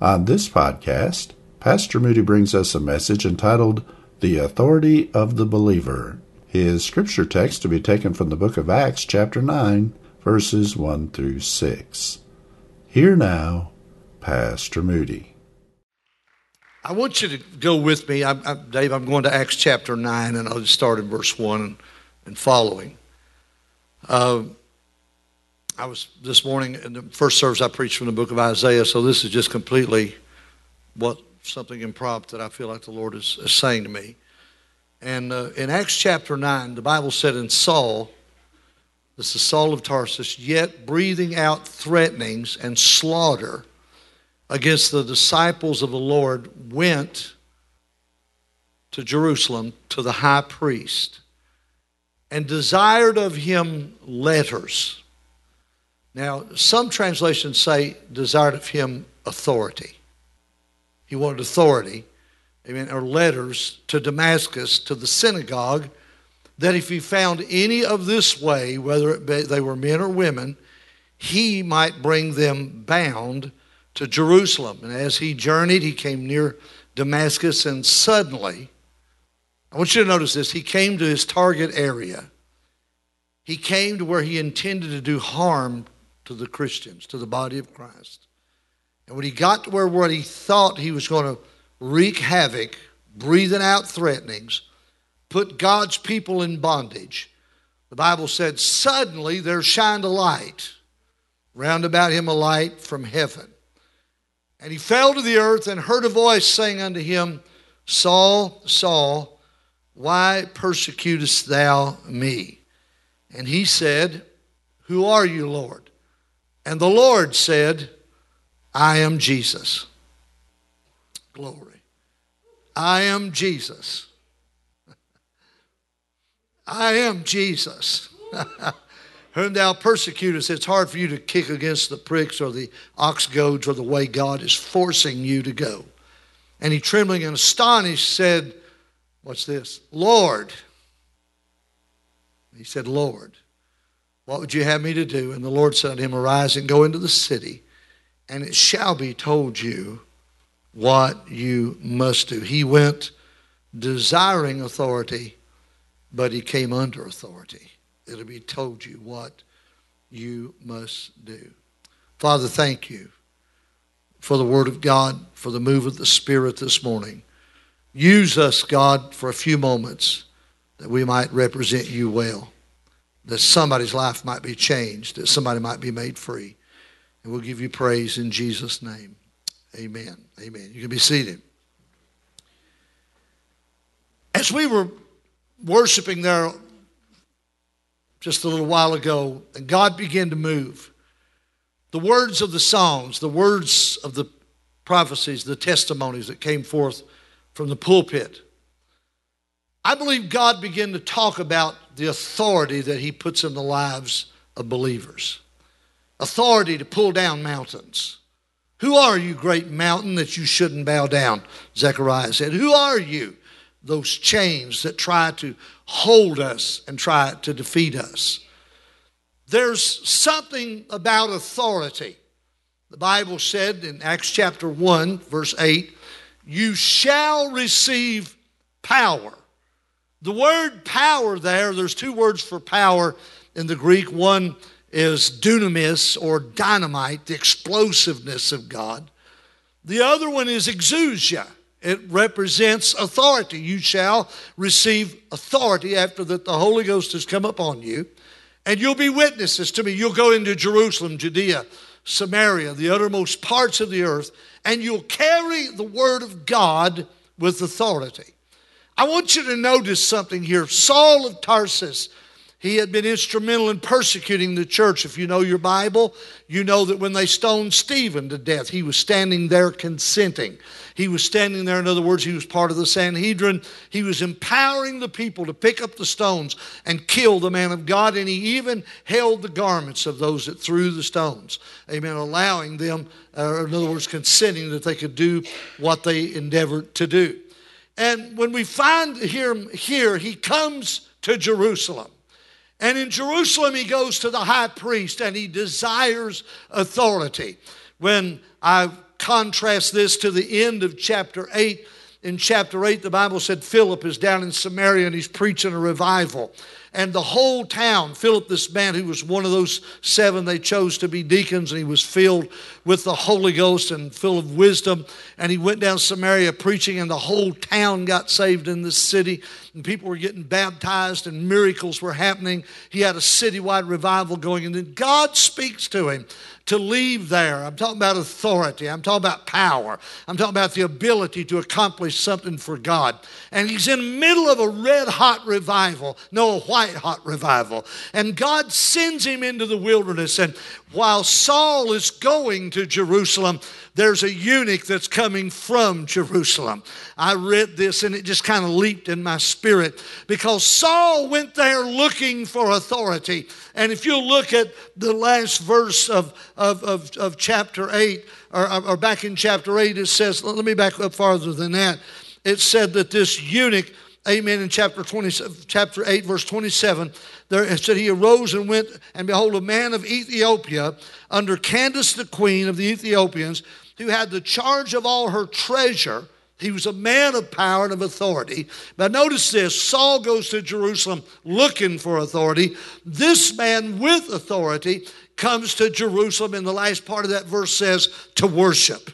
On this podcast, Pastor Moody brings us a message entitled The Authority of the Believer. His scripture text to be taken from the book of Acts, chapter 9, verses 1 through 6. Here now, Pastor Moody. I want you to go with me. I'm, I'm, Dave, I'm going to Acts chapter 9, and I'll just start in verse 1 and, and following. Uh, I was this morning in the first service, I preached from the book of Isaiah, so this is just completely what something impromptu that I feel like the Lord is, is saying to me. And uh, in Acts chapter 9, the Bible said, in Saul, this is Saul of Tarsus, yet breathing out threatenings and slaughter against the disciples of the Lord, went to Jerusalem to the high priest and desired of him letters. Now, some translations say desired of him authority. He wanted authority, amen, or letters to Damascus, to the synagogue, that if he found any of this way, whether be, they were men or women, he might bring them bound to Jerusalem. And as he journeyed, he came near Damascus, and suddenly, I want you to notice this, he came to his target area. He came to where he intended to do harm to the Christians, to the body of Christ. And when he got to where what he thought he was going to wreak havoc, breathing out threatenings, put God's people in bondage, the Bible said, suddenly there shined a light, round about him a light from heaven. And he fell to the earth and heard a voice saying unto him, Saul, Saul, why persecutest thou me? And he said, Who are you, Lord? And the Lord said, I am Jesus. Glory. I am Jesus. I am Jesus. Whom thou persecutest, it's hard for you to kick against the pricks or the ox goads or the way God is forcing you to go. And he, trembling and astonished, said, What's this? Lord. He said, Lord, what would you have me to do? And the Lord said unto him, Arise and go into the city, and it shall be told you what you must do. He went desiring authority, but he came under authority. It'll be told you what you must do. Father, thank you for the Word of God, for the move of the Spirit this morning. Use us, God, for a few moments that we might represent you well, that somebody's life might be changed, that somebody might be made free. And we'll give you praise in Jesus' name. Amen. Amen. You can be seated. As we were worshiping there just a little while ago, and God began to move. The words of the Psalms, the words of the prophecies, the testimonies that came forth from the pulpit. I believe God began to talk about the authority that He puts in the lives of believers authority to pull down mountains. Who are you, great mountain, that you shouldn't bow down? Zechariah said. Who are you? Those chains that try to hold us and try to defeat us. There's something about authority. The Bible said in Acts chapter 1, verse 8, you shall receive power. The word power there, there's two words for power in the Greek. One is dunamis or dynamite, the explosiveness of God. The other one is exousia. It represents authority. You shall receive authority after that the Holy Ghost has come upon you, and you'll be witnesses to me. You'll go into Jerusalem, Judea, Samaria, the uttermost parts of the earth, and you'll carry the word of God with authority. I want you to notice something here. Saul of Tarsus, He had been instrumental in persecuting the church. If you know your Bible, you know that when they stoned Stephen to death, he was standing there consenting. He was standing there, in other words, he was part of the Sanhedrin. He was empowering the people to pick up the stones and kill the man of God, and he even held the garments of those that threw the stones. Amen. Allowing them, uh, in other words, consenting that they could do what they endeavored to do. And when we find him here, he comes to Jerusalem. And in Jerusalem, he goes to the high priest and he desires authority. When I contrast this to the end of chapter 8, in chapter 8, the Bible said Philip is down in Samaria and he's preaching a revival. And the whole town, Philip, this man who was one of those seven they chose to be deacons, and he was filled with the Holy Ghost and full of wisdom. And he went down Samaria preaching, and the whole town got saved in this city. And people were getting baptized, and miracles were happening. He had a citywide revival going. And then God speaks to him to leave there. I'm talking about authority. I'm talking about power. I'm talking about the ability to accomplish something for God. And he's in the middle of a red hot revival, no, a white hot revival. And God sends him into the wilderness. And while Saul is going to Jerusalem, there's a eunuch that's coming from Jerusalem. I read this and it just kind of leaped in my spirit because Saul went there looking for authority. And if you look at the last verse of, of, of, of chapter 8, or, or back in chapter 8, it says, let me back up farther than that. It said that this eunuch, amen, in chapter 20, chapter 8, verse 27, there it said he arose and went, and behold, a man of Ethiopia under Candace the queen of the Ethiopians, who had the charge of all her treasure. He was a man of power and of authority. But notice this Saul goes to Jerusalem looking for authority. This man with authority comes to Jerusalem, and the last part of that verse says, to worship.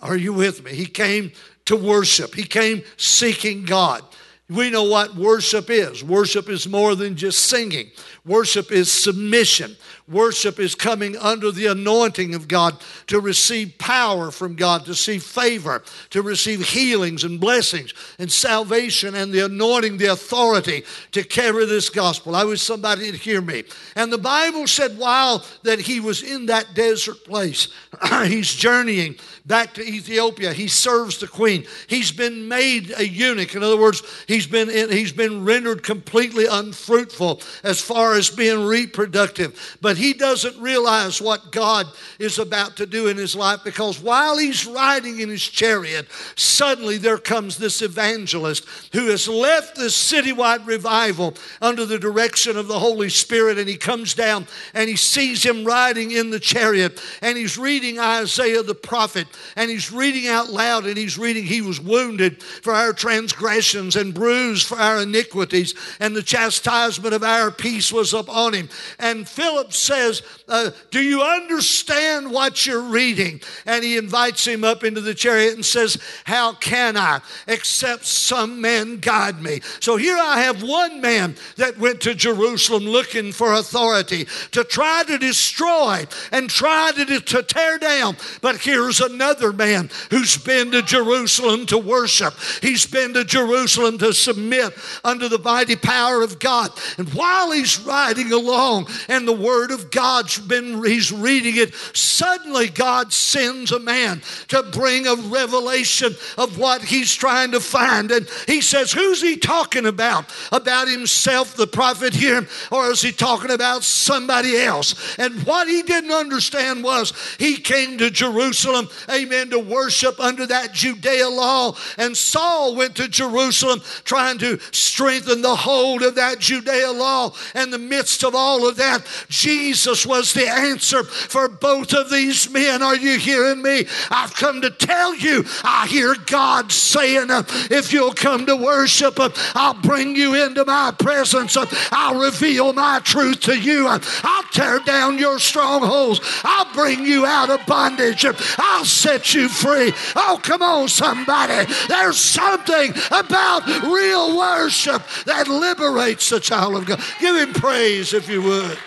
Are you with me? He came to worship, he came seeking God. We know what worship is. Worship is more than just singing. Worship is submission. Worship is coming under the anointing of God to receive power from God, to see favor, to receive healings and blessings and salvation and the anointing, the authority to carry this gospel. I wish somebody to hear me. And the Bible said while that he was in that desert place, he's journeying back to Ethiopia. He serves the queen. He's been made a eunuch. In other words, he's been in, he's been rendered completely unfruitful as far as being reproductive. But he doesn't realize what God is about to do in his life because while he's riding in his chariot, suddenly there comes this evangelist who has left this citywide revival under the direction of the Holy Spirit and he comes down and he sees him riding in the chariot and he's reading Isaiah the prophet and he's reading out loud and he's reading, He was wounded for our transgressions and bruised for our iniquities, and the chastisement of our peace was upon him. And Philip says, uh, Do you understand what you're reading? And he invites him up into the chariot and says, How can I except some man guide me? So here I have one man that went to Jerusalem looking for authority to try to destroy and try to, to tear down. But here's another man who's been to Jerusalem to worship. He's been to Jerusalem to submit under the mighty power of God. And while he's riding along and the word of God's been, he's reading it, suddenly God sends a man to bring a revelation of what he's trying to find. And he says, Who's he talking about? About himself, the prophet here, or is he talking about somebody else? And what he didn't understand was he came to Jerusalem amen, to worship under that Judea law. And Saul went to Jerusalem trying to strengthen the hold of that Judea law. And in the midst of all of that, Jesus was the answer for both of these men. Are you hearing me? I've come to tell you, I hear God saying, if you'll come to worship, I'll bring you into my presence. I'll reveal my truth to you. I'll tear down your strongholds. I'll bring you out of bondage. I'll set you free. Oh, come on, somebody. There's something about real worship that liberates the child of God. Give him praise if you would.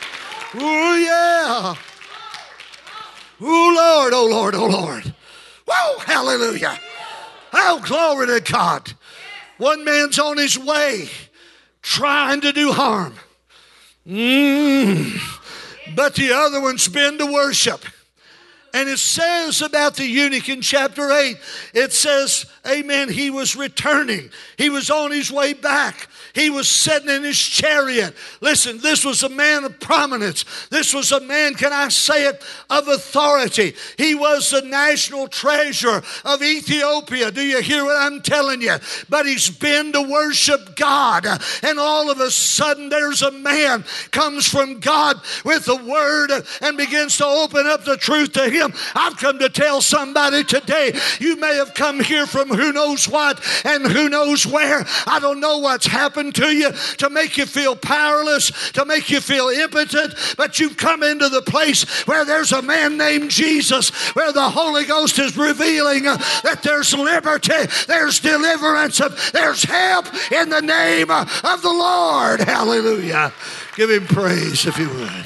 Oh, yeah. Oh, Lord, oh, Lord, oh, Lord. Whoa, hallelujah. Oh, glory to God. One man's on his way trying to do harm. Mm. But the other one's been to worship. And it says about the eunuch in chapter 8, it says, Amen, he was returning. He was on his way back. He was sitting in his chariot. Listen, this was a man of prominence. This was a man, can I say it, of authority. He was the national treasure of Ethiopia. Do you hear what I'm telling you? But he's been to worship God. And all of a sudden, there's a man comes from God with the word and begins to open up the truth to him. I've come to tell somebody today, you may have come here from who knows what and who knows where. I don't know what's happened to you to make you feel powerless, to make you feel impotent, but you've come into the place where there's a man named Jesus, where the Holy Ghost is revealing uh, that there's liberty, there's deliverance, uh, there's help in the name uh, of the Lord. Hallelujah. Give him praise if you would.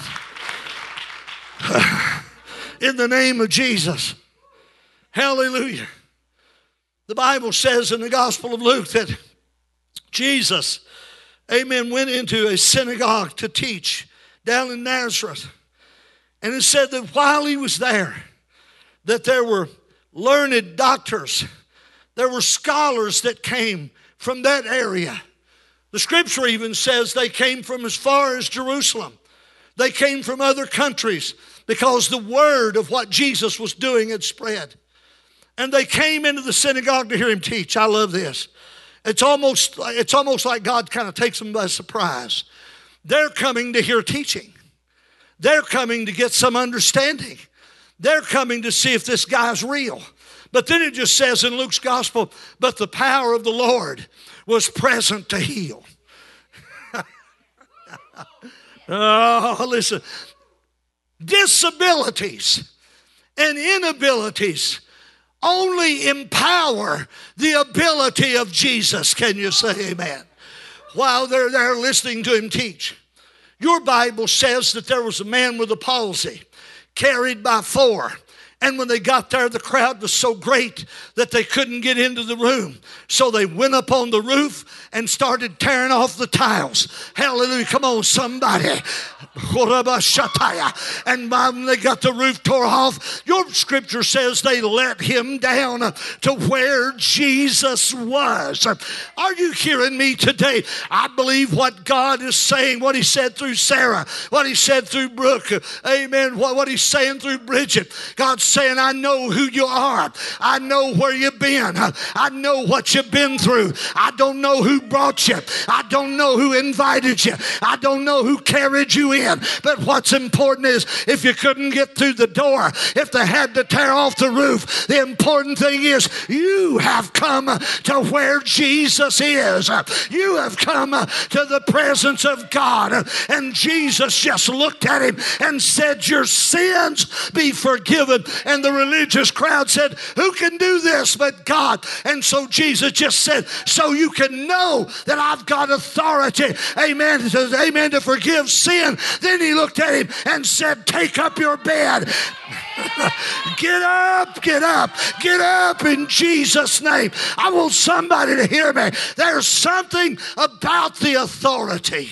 In the name of Jesus. Hallelujah. The Bible says in the Gospel of Luke that Jesus amen, went into a synagogue to teach down in Nazareth. And it said that while he was there, that there were learned doctors, there were scholars that came from that area. The scripture even says they came from as far as Jerusalem. They came from other countries because the word of what Jesus was doing had spread. And they came into the synagogue to hear him teach. I love this. It's almost, it's almost like God kind of takes them by surprise. They're coming to hear teaching. They're coming to get some understanding. They're coming to see if this guy's real. But then it just says in Luke's gospel, but the power of the Lord was present to heal. oh, listen. Disabilities and inabilities only empower the ability of Jesus. Can you say amen? While they're there listening to him teach. Your Bible says that there was a man with a palsy carried by four. And when they got there, the crowd was so great that they couldn't get into the room. So they went up on the roof and started tearing off the tiles. Hallelujah. Come on, somebody. And when they got the roof tore off, your scripture says they let him down to where Jesus was. Are you hearing me today? I believe what God is saying, what he said through Sarah, what he said through Brooke, amen, what, what he's saying through Bridget. God's saying, I know who you are. I know where you've been. I know what you've been through. I don't know who brought you. I don't know who invited you. I don't know who carried you in. But what's important is if you couldn't get through the door, if they had to tear off the roof, the important thing is you have come to where Jesus is. You have come to the presence of God. And Jesus just looked at him and said, Your sins be forgiven. And the religious crowd said, Who can do this but God? And so Jesus just said, So you can know that I've got authority, amen, to, amen, to forgive sin. Then he looked at him and said, Take up your bed. get up, get up, get up in Jesus' name. I want somebody to hear me. There's something about the authority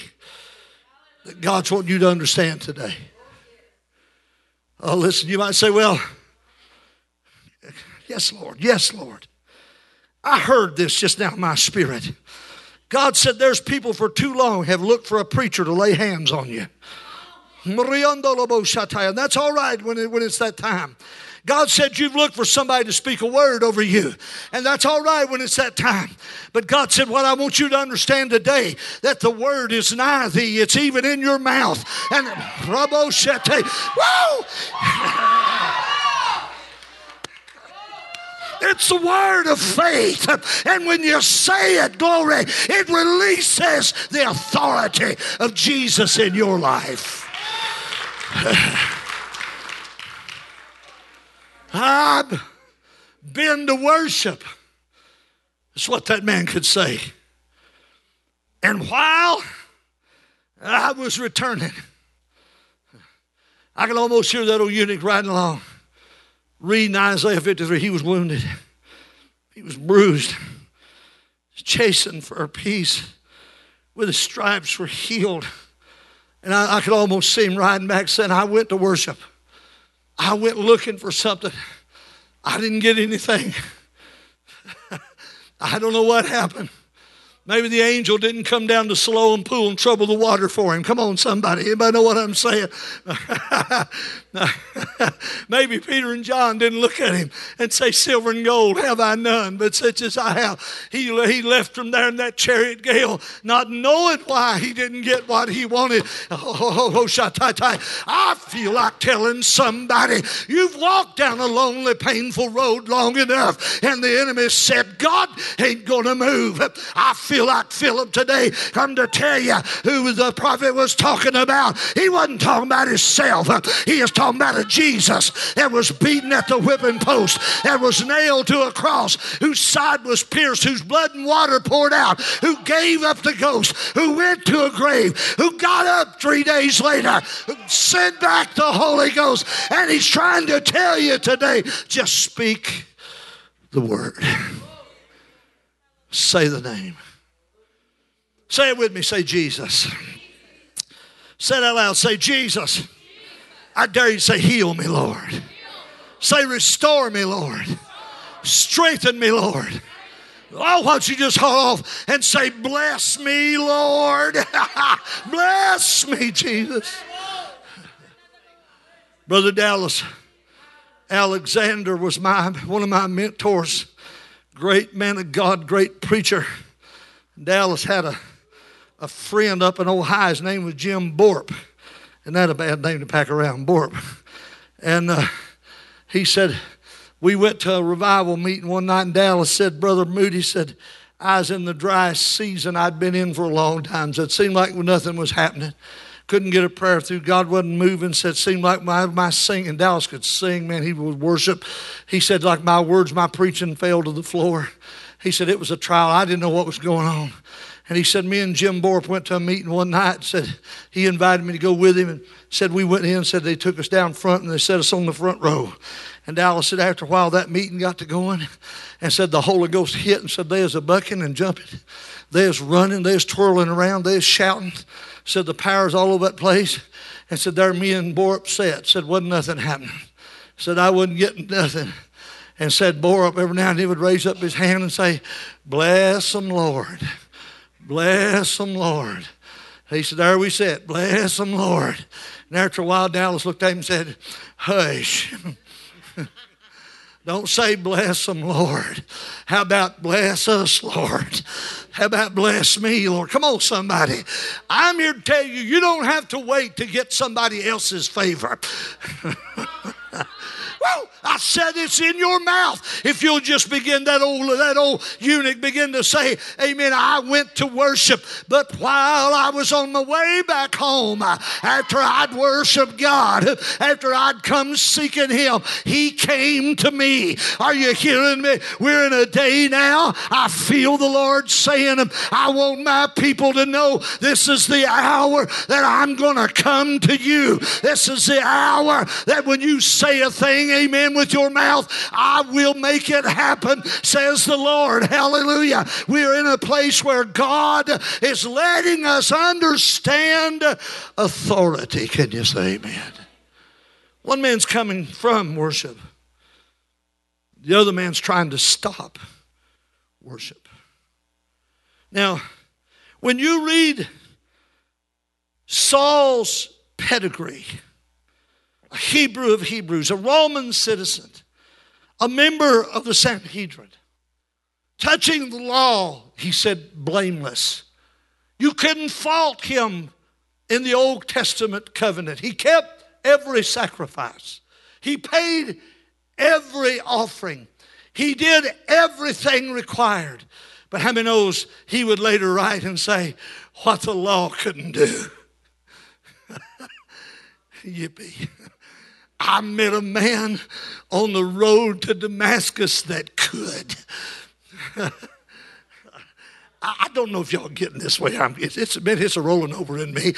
that God's wanting you to understand today. Oh, listen, you might say, well, yes, Lord, yes, Lord. I heard this just now in my spirit. God said there's people for too long have looked for a preacher to lay hands on you. And that's all right when, it, when it's that time. God said you've looked for somebody to speak a word over you. And that's all right when it's that time. But God said, What I want you to understand today, that the word is nigh thee, it's even in your mouth. And Rabo Shete, whoa! It's the word of faith. And when you say it, glory, it releases the authority of Jesus in your life. I've been to worship. That's what that man could say. And while I was returning, I could almost hear that old eunuch riding along reading Isaiah 53, he was wounded, he was bruised, chastened for our peace. With his stripes were healed. And I, I could almost see him riding back saying, I went to worship. I went looking for something. I didn't get anything. I don't know what happened. Maybe the angel didn't come down to Siloam Pool and trouble the water for him. Come on, somebody. Anybody know what I'm saying? Maybe Peter and John didn't look at him and say, Silver and gold have I none, but such as I have. He, he left from there in that chariot gale, not knowing why he didn't get what he wanted. Oh, oh, oh, oh I feel like telling somebody, you've walked down a lonely, painful road long enough, and the enemy said, God ain't going to move. I feel like Philip today come to tell you who the prophet was talking about. He wasn't talking about himself. He is talking about a Jesus that was beaten at the whipping post, that was nailed to a cross, whose side was pierced, whose blood and water poured out, who gave up the ghost, who went to a grave, who got up three days later, who sent back the Holy Ghost. And he's trying to tell you today just speak the word. Say the name. Say it with me. Say Jesus. Say it out loud. Say Jesus. I dare you say, Heal me, Lord. Say, Restore me, Lord. Strengthen me, Lord. Oh, why don't you just hold off and say, Bless me, Lord. Bless me, Jesus. Brother Dallas Alexander was my one of my mentors. Great man of God, great preacher. Dallas had a, a friend up in Ohio. His name was Jim Borp. Isn't that a bad name to pack around, Borp? And uh, he said, we went to a revival meeting one night in Dallas. Said Brother Moody said, I was in the driest season I'd been in for a long time. So it seemed like nothing was happening. Couldn't get a prayer through. God wasn't moving. Said seemed like my, my singing. Dallas could sing, man. He would worship. He said, like my words, my preaching fell to the floor. He said, it was a trial. I didn't know what was going on. And he said, me and Jim Borp went to a meeting one night. Said he invited me to go with him, and said we went in. Said they took us down front and they set us on the front row. And Dallas said after a while that meeting got to going, and said the Holy Ghost hit and said there's a bucking and jumping, there's running, there's twirling around, there's shouting. Said the power's all over that place, and said there me and Borp sat. Said wasn't nothing happening. Said I wasn't getting nothing and said Borup every now and then he would raise up his hand and say, Bless them, Lord. Bless them, Lord. He said, There we sit. Bless them, Lord. And after a while, Dallas looked at him and said, Hush. Don't say, Bless them, Lord. How about bless us, Lord? How about bless me, Lord? Come on, somebody. I'm here to tell you, you don't have to wait to get somebody else's favor. Woo! I said it's in your mouth. If you'll just begin that old that old eunuch begin to say, Amen. I went to worship, but while I was on my way back home, after I'd worshiped God, after I'd come seeking Him, He came to me. Are you hearing me? We're in a day now. I feel the Lord saying, I want my people to know this is the hour that I'm going to come to you. This is the hour that when you say a thing, amen, with your mouth, I will make it happen, says the Lord. Hallelujah. We're in a place where God is letting us understand authority. Can you say amen? One man's coming from worship, the other man's trying to stop worship. Now, when you read Saul's pedigree, a Hebrew of Hebrews, a Roman citizen, a member of the Sanhedrin. Touching the law, he said, blameless. You couldn't fault him in the Old Testament covenant. He kept every sacrifice, he paid every offering, he did everything required. But how many knows he would later write and say, what the law couldn't do? Yippee. I met a man on the road to Damascus that could. I, I don't know if y'all getting this way. I'm, it's, it's been it's a rolling over in me.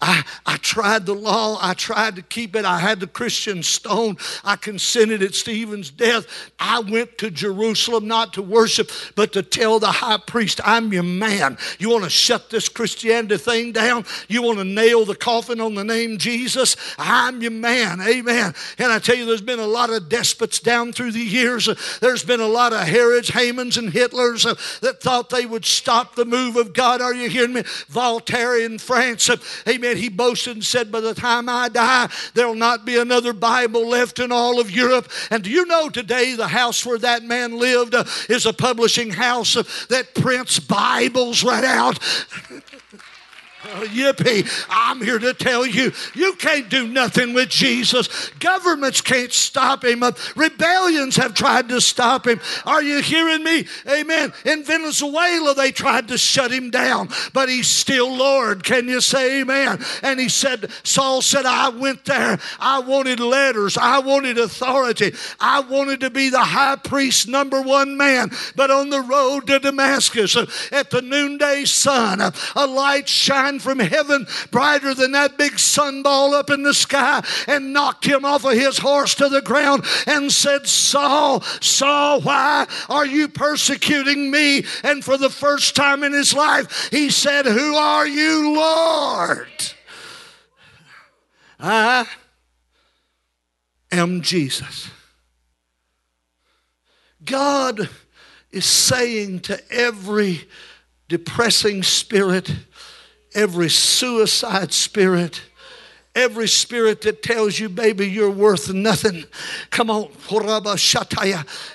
I, I tried the law. I tried to keep it. I had the Christian stone. I consented at Stephen's death. I went to Jerusalem not to worship, but to tell the high priest, I'm your man. You want to shut this Christianity thing down? You want to nail the coffin on the name Jesus? I'm your man. Amen. And I tell you, there's been a lot of despots down through the years. There's been a lot of Herods, Hamans, and Hitlers uh, that thought they would stop the move of God. Are you hearing me? Voltaire in France, amen, he boasted and said, By the time I die, there'll not be another Bible left in all of Europe. And do you know today the house where that man lived uh, is a publishing house uh, that prints Bibles right out? Oh, yippee. I'm here to tell you, you can't do nothing with Jesus. Governments can't stop him. Uh, rebellions have tried to stop him. Are you hearing me? Amen. In Venezuela, they tried to shut him down, but he's still Lord. Can you say amen? And he said, Saul said, I went there. I wanted letters. I wanted authority. I wanted to be the high priest, number one man. But on the road to Damascus, uh, at the noonday sun, uh, a light shined from heaven brighter than that big sunball up in the sky and knocked him off of his horse to the ground and said, Saul, Saul, why are you persecuting me? And for the first time in his life, he said, Who are you, Lord? I am Jesus. God is saying to every depressing spirit, every suicide spirit, every spirit that tells you, baby, you're worth nothing. Come on,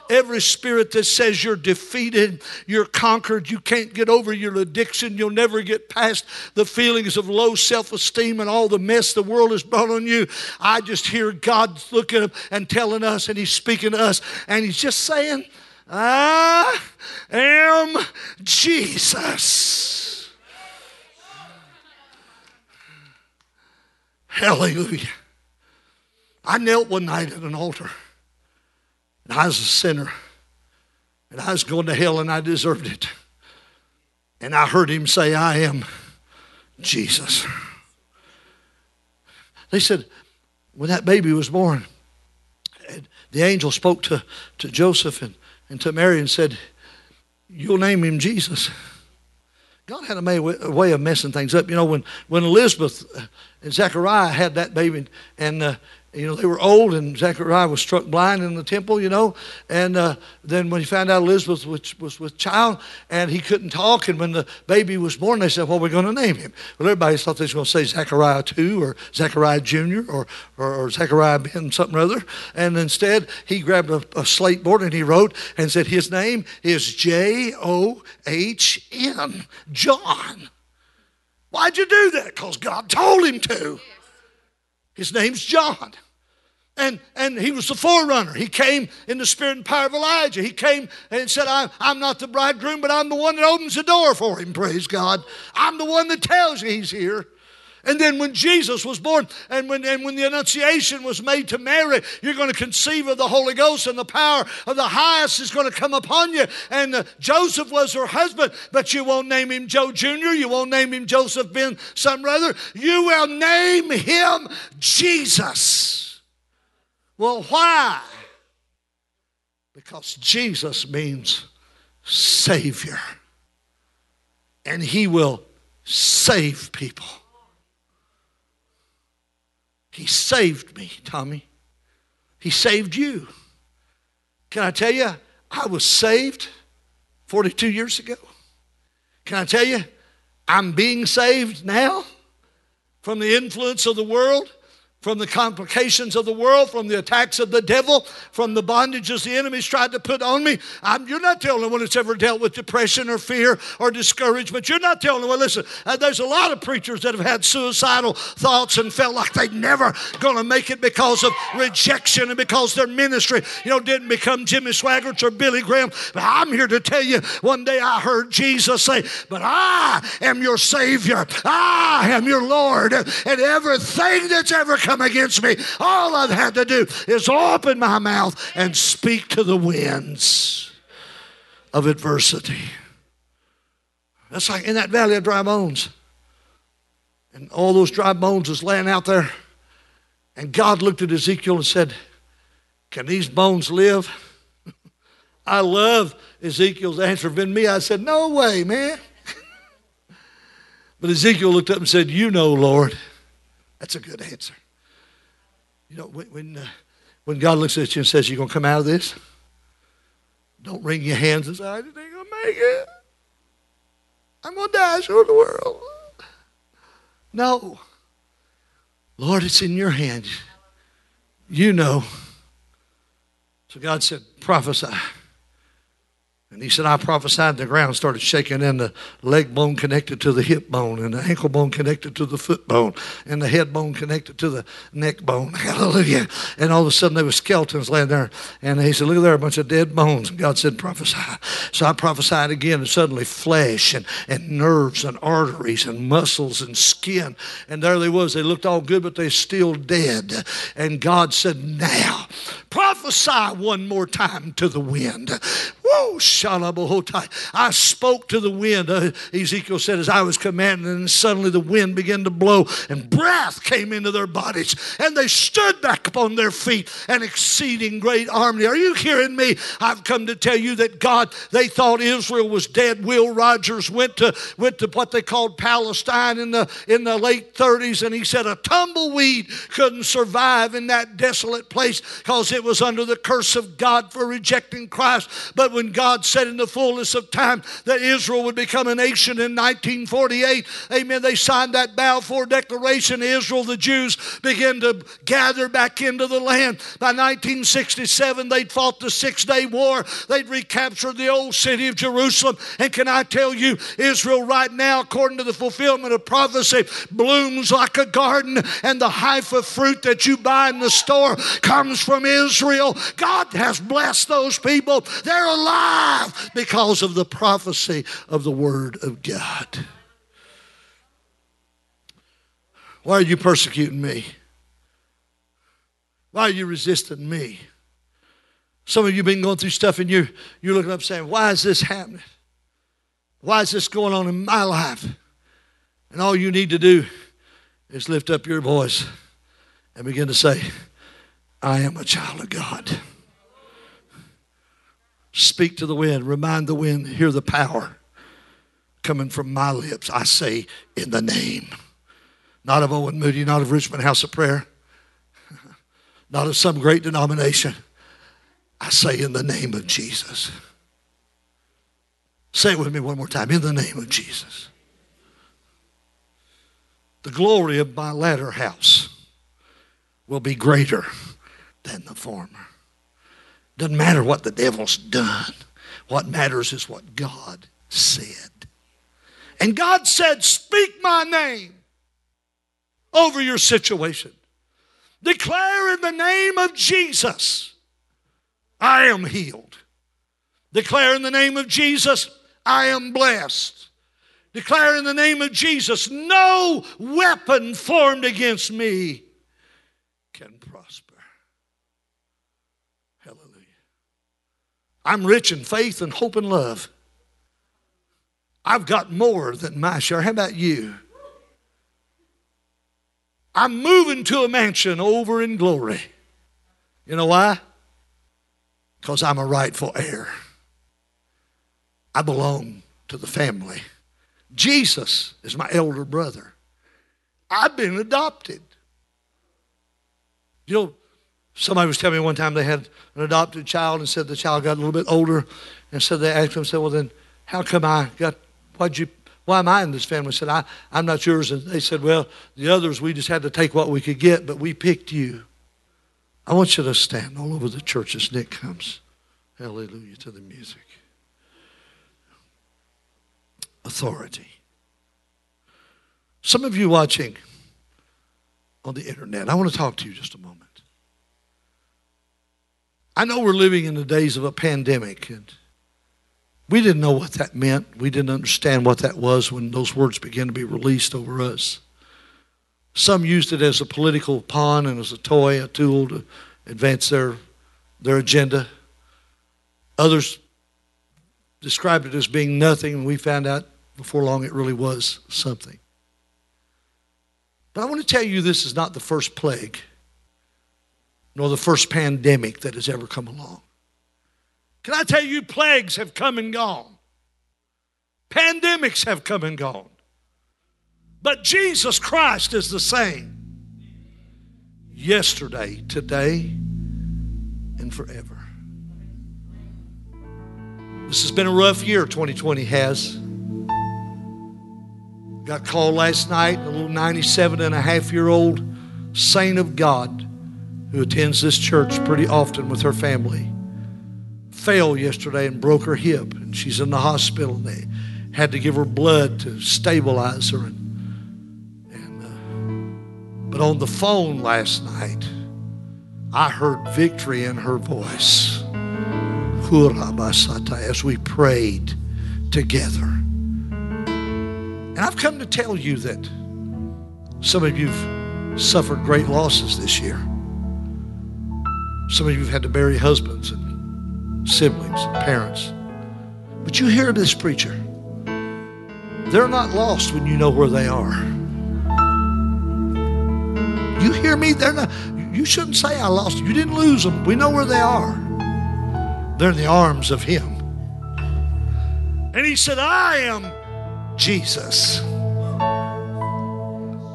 every spirit that says you're defeated, you're conquered, you can't get over your addiction, you'll never get past the feelings of low self esteem and all the mess the world has brought on you. I just hear God looking up and telling us, and He's speaking to us, and He's just saying, I am Jesus. Hallelujah. I knelt one night at an altar, and I was a sinner, and I was going to hell, and I deserved it. And I heard him say, I am Jesus. They said, when that baby was born, the angel spoke to, to Joseph and, and to Mary and said, You'll name him Jesus. God had a way of messing things up. You know, when, when Elizabeth and Zechariah had that baby, and uh, you know they were old, and Zechariah was struck blind in the temple. You know, and uh, then when he found out Elizabeth was, was with child, and he couldn't talk, and when the baby was born, they said, "What are we going to name him?" Well, everybody thought they were going to say Zechariah two or Zechariah Junior or, or, or Zechariah Ben something or other, and instead he grabbed a, a slate board and he wrote and said his name is J O H N John. Why'd you do that? Because God told him to. His name's John. And, and he was the forerunner. He came in the spirit and power of Elijah. He came and said, I'm, I'm not the bridegroom, but I'm the one that opens the door for him, praise God. I'm the one that tells you he's here. And then when Jesus was born and when, and when the Annunciation was made to Mary, you're going to conceive of the Holy Ghost and the power of the highest is going to come upon you. And uh, Joseph was her husband, but you won't name him Joe Jr., you won't name him Joseph Ben some rather. You will name him Jesus. Well, why? Because Jesus means Savior. And He will save people. He saved me, Tommy. He saved you. Can I tell you, I was saved 42 years ago. Can I tell you, I'm being saved now from the influence of the world from the complications of the world, from the attacks of the devil, from the bondages the enemy's tried to put on me. I'm, you're not the only one that's ever dealt with depression or fear or discouragement. You're not the only one. Listen, uh, there's a lot of preachers that have had suicidal thoughts and felt like they're never going to make it because of rejection and because their ministry, you know, didn't become Jimmy Swaggart or Billy Graham. But I'm here to tell you, one day I heard Jesus say, But I am your Savior. I am your Lord. And everything that's ever come against me. All I've had to do is open my mouth and speak to the winds of adversity. That's like in that valley of dry bones. And all those dry bones was laying out there. And God looked at Ezekiel and said, Can these bones live? I love Ezekiel's answer. Been me, I said, No way, man. but Ezekiel looked up and said, You know, Lord. That's a good answer. You know, when, when, uh, when God looks at you and says, You're going to come out of this, don't wring your hands and say, I didn't think I'll make it. I'm going to die, show the world. No. Lord, it's in your hands. You know. So God said, prophesy. And he said, I prophesied, the ground started shaking, and the leg bone connected to the hip bone, and the ankle bone connected to the foot bone, and the head bone connected to the neck bone. Hallelujah. And all of a sudden, there were skeletons laying there. And he said, Look there, a bunch of dead bones. And God said, Prophesy. So I prophesied again, and suddenly flesh and, and nerves and arteries and muscles and skin. And there they was. They looked all good, but they're still dead. And God said, Now, prophesy one more time to the wind. Woo! I spoke to the wind. Uh, Ezekiel said, as I was commanding, and suddenly the wind began to blow, and breath came into their bodies, and they stood back upon their feet, an exceeding great army. Are you hearing me? I've come to tell you that God, they thought Israel was dead. Will Rogers went to went to what they called Palestine in the in the late 30s, and he said a tumbleweed couldn't survive in that desolate place because it was under the curse of God for rejecting Christ. But when God said in the fullness of time that Israel would become a nation in 1948. Amen. They signed that Balfour Declaration. Israel, the Jews, began to gather back into the land. By 1967, they'd fought the Six Day War. They'd recaptured the old city of Jerusalem. And can I tell you, Israel right now, according to the fulfillment of prophecy, blooms like a garden, and the Jaffa fruit that you buy in the store comes from Israel. God has blessed those people. They're alive because of the prophecy of the Word of God. Why are you persecuting me? Why are you resisting me? Some of you have been going through stuff and you're, you're looking up saying, Why is this happening? Why is this going on in my life? And all you need to do is lift up your voice and begin to say, I am a child of God. Speak to the wind, remind the wind, hear the power coming from my lips. I say, in the name. Not of Owen Moody, not of Richmond House of Prayer, not of some great denomination. I say, in the name of Jesus. Say it with me one more time. In the name of Jesus. The glory of my latter house will be greater than the former. Doesn't matter what the devil's done. What matters is what God said. And God said, Speak my name over your situation. Declare in the name of Jesus, I am healed. Declare in the name of Jesus, I am blessed. Declare in the name of Jesus, no weapon formed against me can prosper. I'm rich in faith and hope and love. I've got more than my share. How about you? I'm moving to a mansion over in glory. You know why? Because I'm a rightful heir. I belong to the family. Jesus is my elder brother. I've been adopted. You know, Somebody was telling me one time they had an adopted child and said the child got a little bit older and said they asked him, said, Well then how come I got why'd you why am I in this family? I said, I, I'm not yours. And they said, Well, the others we just had to take what we could get, but we picked you. I want you to stand all over the church as Nick comes. Hallelujah to the music. Authority. Some of you watching on the internet, I want to talk to you just a moment. I know we're living in the days of a pandemic, and we didn't know what that meant. We didn't understand what that was when those words began to be released over us. Some used it as a political pawn and as a toy, a tool to advance their, their agenda. Others described it as being nothing, and we found out Before long, it really was something. But I want to tell you this is not the first plague, nor the first pandemic that has ever come along. Can I tell you, plagues have come and gone, pandemics have come and gone. But Jesus Christ is the same yesterday, today, and forever. This has been a rough year, 2020 has. Got called last night, a little 97 and a half year old saint of God who attends this church pretty often with her family. Fell yesterday and broke her hip, and she's in the hospital. They had to give her blood to stabilize her. And, and uh, but on the phone last night, I heard victory in her voice as we prayed together. And I've come to tell you that some of you've suffered great losses this year. Some of you have had to bury husbands and siblings and parents. But you hear this preacher. They're not lost when you know where they are. You hear me? They're not. You shouldn't say I lost. You didn't lose them. We know where they are. They're in the arms of Him. And He said, I am Jesus.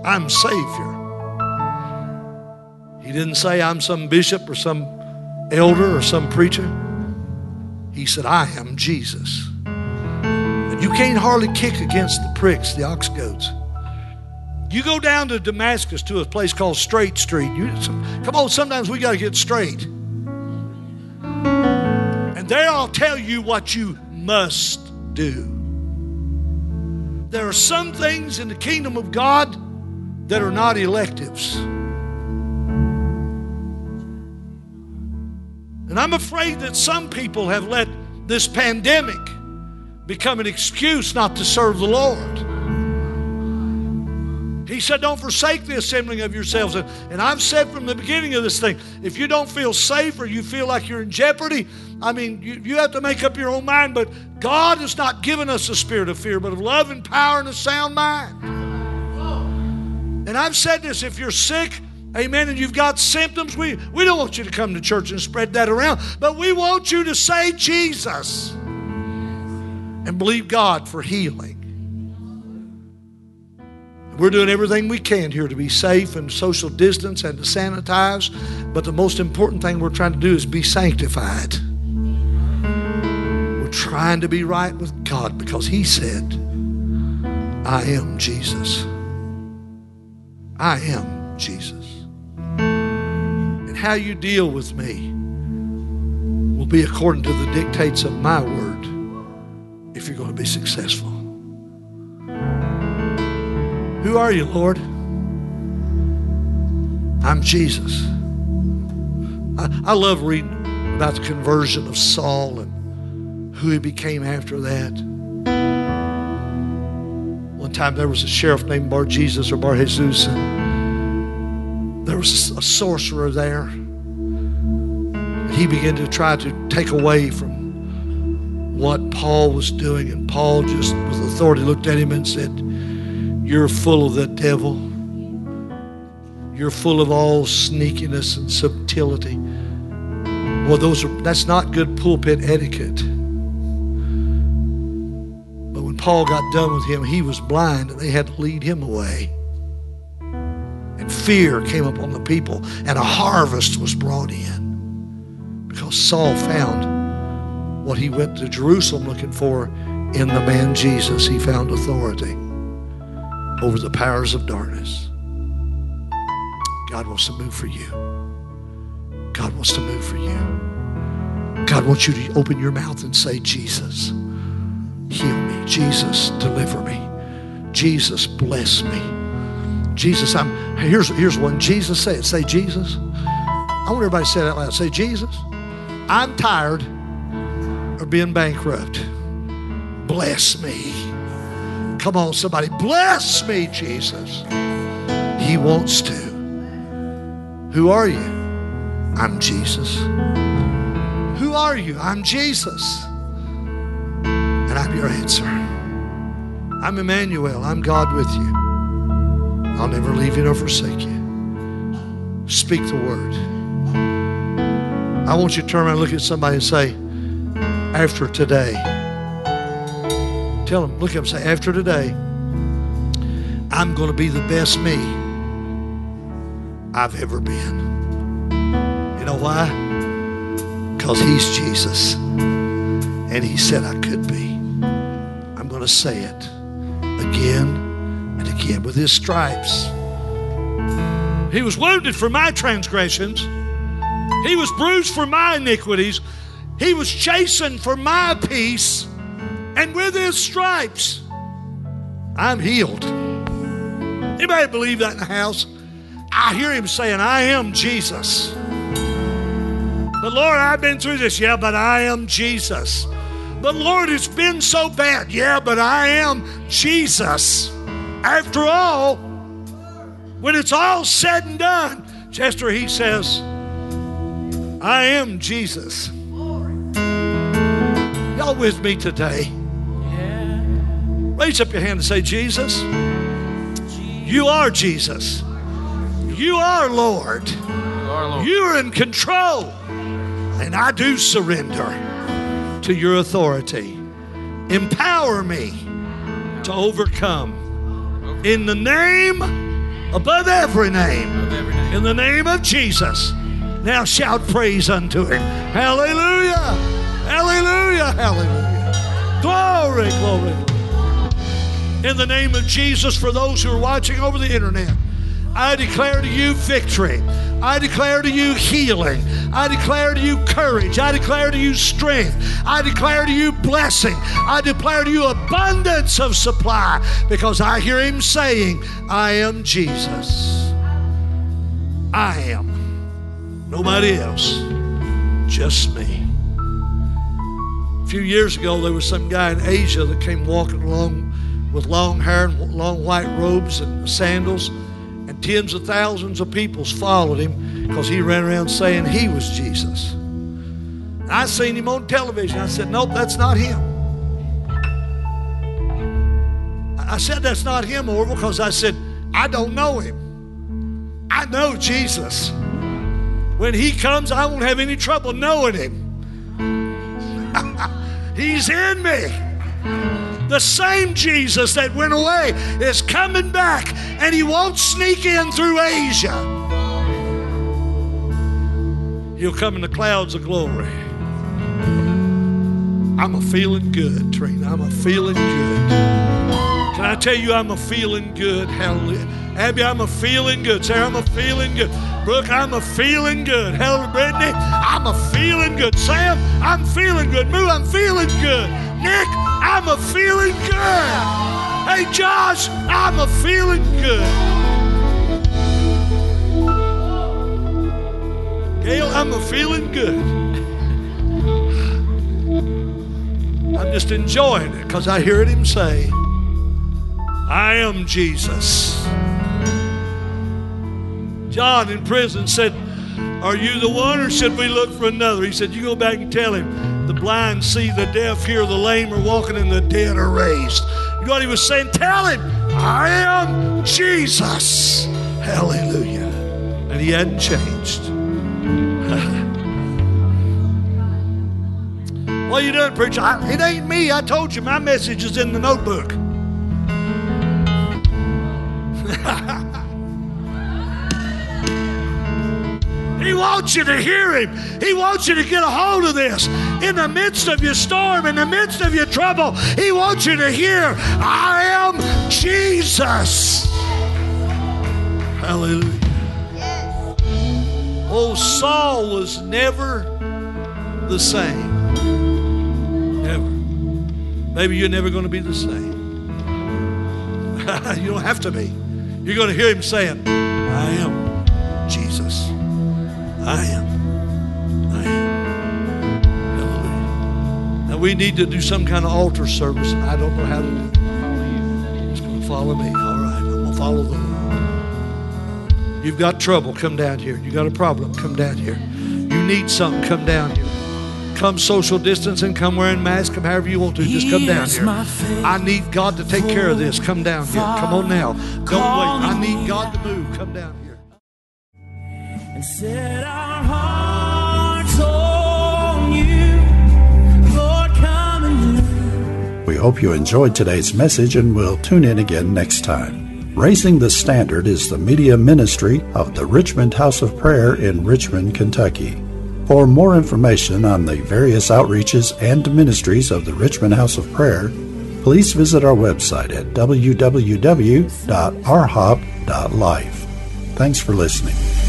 I'm Savior. He didn't say, I'm some bishop or some elder or some preacher. He said, I am Jesus. And you can't hardly kick against the pricks, the ox goads. You go down to Damascus to a place called Straight Street. You, come on, sometimes we got to get straight. And there I'll tell you what you must do. There are some things in the kingdom of God that are not electives. And I'm afraid that some people have let this pandemic become an excuse not to serve the Lord. He said, Don't forsake the assembling of yourselves. And I've said from the beginning of this thing, if you don't feel safe or you feel like you're in jeopardy, I mean, you, you have to make up your own mind. But God has not given us a spirit of fear, but of love and power and a sound mind. And I've said this if you're sick, Amen. And you've got symptoms. We, we don't want you to come to church and spread that around, but we want you to say Jesus and believe God for healing. We're doing everything we can here to be safe and social distance and to sanitize, but the most important thing we're trying to do is be sanctified. We're trying to be right with God because He said, I am Jesus. I am Jesus. How you deal with me will be according to the dictates of my word if you're going to be successful. Who are you, Lord? I'm Jesus. I, I love reading about the conversion of Saul and who he became after that. One time there was a sheriff named Bar Jesus or Bar Jesus, and there was a sorcerer there. He began to try to take away from what Paul was doing, and Paul just with authority looked at him and said, you're full of the devil. You're full of all sneakiness and subtlety. Well, those are that's not good pulpit etiquette. But when Paul got done with him, he was blind and they had to lead him away. Fear came upon the people, and a harvest was brought in. Because Saul found what he went to Jerusalem looking for in the man Jesus. He found authority over the powers of darkness. God wants to move for you. God wants to move for you. God wants you to open your mouth and say, Jesus, heal me. Jesus, deliver me. Jesus, bless me. Jesus, I'm here's here's one. Jesus say it. Say Jesus. I want everybody to say out loud. Say Jesus. I'm tired of being bankrupt. Bless me. Come on, somebody. Bless me, Jesus. He wants to. Who are you? I'm Jesus. Who are you? I'm Jesus. And I'm your answer. I'm Emmanuel. I'm God with you. I'll never leave you nor forsake you. Speak the word. I want you to turn around and look at somebody and say, after today, tell them, look at them, say, after today, I'm going to be the best me I've ever been. You know why? Because he's Jesus. And he said I could be. I'm going to say it again with his stripes. He was wounded for my transgressions. He was bruised for my iniquities. He was chastened for my peace. And with his stripes, I'm healed. Anybody believe that in the house? I hear him saying, I am Jesus. But Lord, I've been through this. Yeah, but I am Jesus. But Lord, it's been so bad. Yeah, but I am Jesus. After all, when it's all said and done, Chester, he says, I am Jesus. Y'all with me today? Raise up your hand and say, Jesus, you are Jesus. You are Lord. You are Lord. You are in control. And I do surrender to your authority. Empower me to overcome. In the name above every name. Of every name. In the name of Jesus. Now shout praise unto him. Hallelujah. Hallelujah. Hallelujah. Glory, glory. In the name of Jesus, for those who are watching over the internet, I declare to you victory. I declare to you healing. I declare to you courage. I declare to you strength. I declare to you blessing. I declare to you abundance of supply because I hear him saying, I am Jesus. I am. Nobody else. Just me. A few years ago, there was some guy in Asia that came walking along with long hair and long white robes and sandals, and tens of thousands of people followed him because he ran around saying he was Jesus. And I seen him on television. I said, Nope, that's not him. I said, That's not him, Orville, because I said, I don't know him. I know Jesus. When he comes, I won't have any trouble knowing him. He's in me. The same Jesus that went away is coming back, and he won't sneak in through Asia. He'll come in the clouds of glory. I'm a feeling good, Trina. I'm a feeling good. Can I tell you, I'm a feeling good? Hallelujah. Abby, I'm a feeling good. Sarah, I'm a feeling good. Brooke, I'm a feeling good. Hallelujah. Brittany, I'm a feeling good. Sam, I'm feeling good. Moo, I'm feeling good. Nick, I'm a feeling good. Hey, Josh, I'm a feeling good. Gail, I'm a feeling good. I'm just enjoying it because I hear him say, I am Jesus. John in prison said, Are you the one or should we look for another? He said, You go back and tell him the blind see, the deaf hear, the lame are walking, and the dead are raised. You know what he was saying? Tell him, I am Jesus. Hallelujah. And he hadn't changed. what are you doing, preacher? I, it ain't me. I told you my message is in the notebook. He wants you to hear him. He wants you to get a hold of this. In the midst of your storm, in the midst of your trouble, he wants you to hear, I am Jesus. Hallelujah. Yes. Oh, Saul was never the same. Never. Maybe you're never going to be the same. you don't have to be. You're going to hear him saying, I am Jesus. I am. I am. Hallelujah. Now we need to do some kind of altar service. I don't know how to do it. Just going to follow me. All right. I'm going to follow the Lord. You've got trouble, come down here. You got a problem, come down here. You need something, come down here. come social distancing, come wearing masks, come however you want to. Just come down here. I need God to take care of this. Come down here. Come on now. Don't wait. I need God to move. Come down We hope you enjoyed today's message and will tune in again next time. Raising the Standard is the media ministry of the Richmond House of Prayer in Richmond, Kentucky. For more information on the various outreaches and ministries of the Richmond House of Prayer, please visit our website at www.rhop.life. Thanks for listening.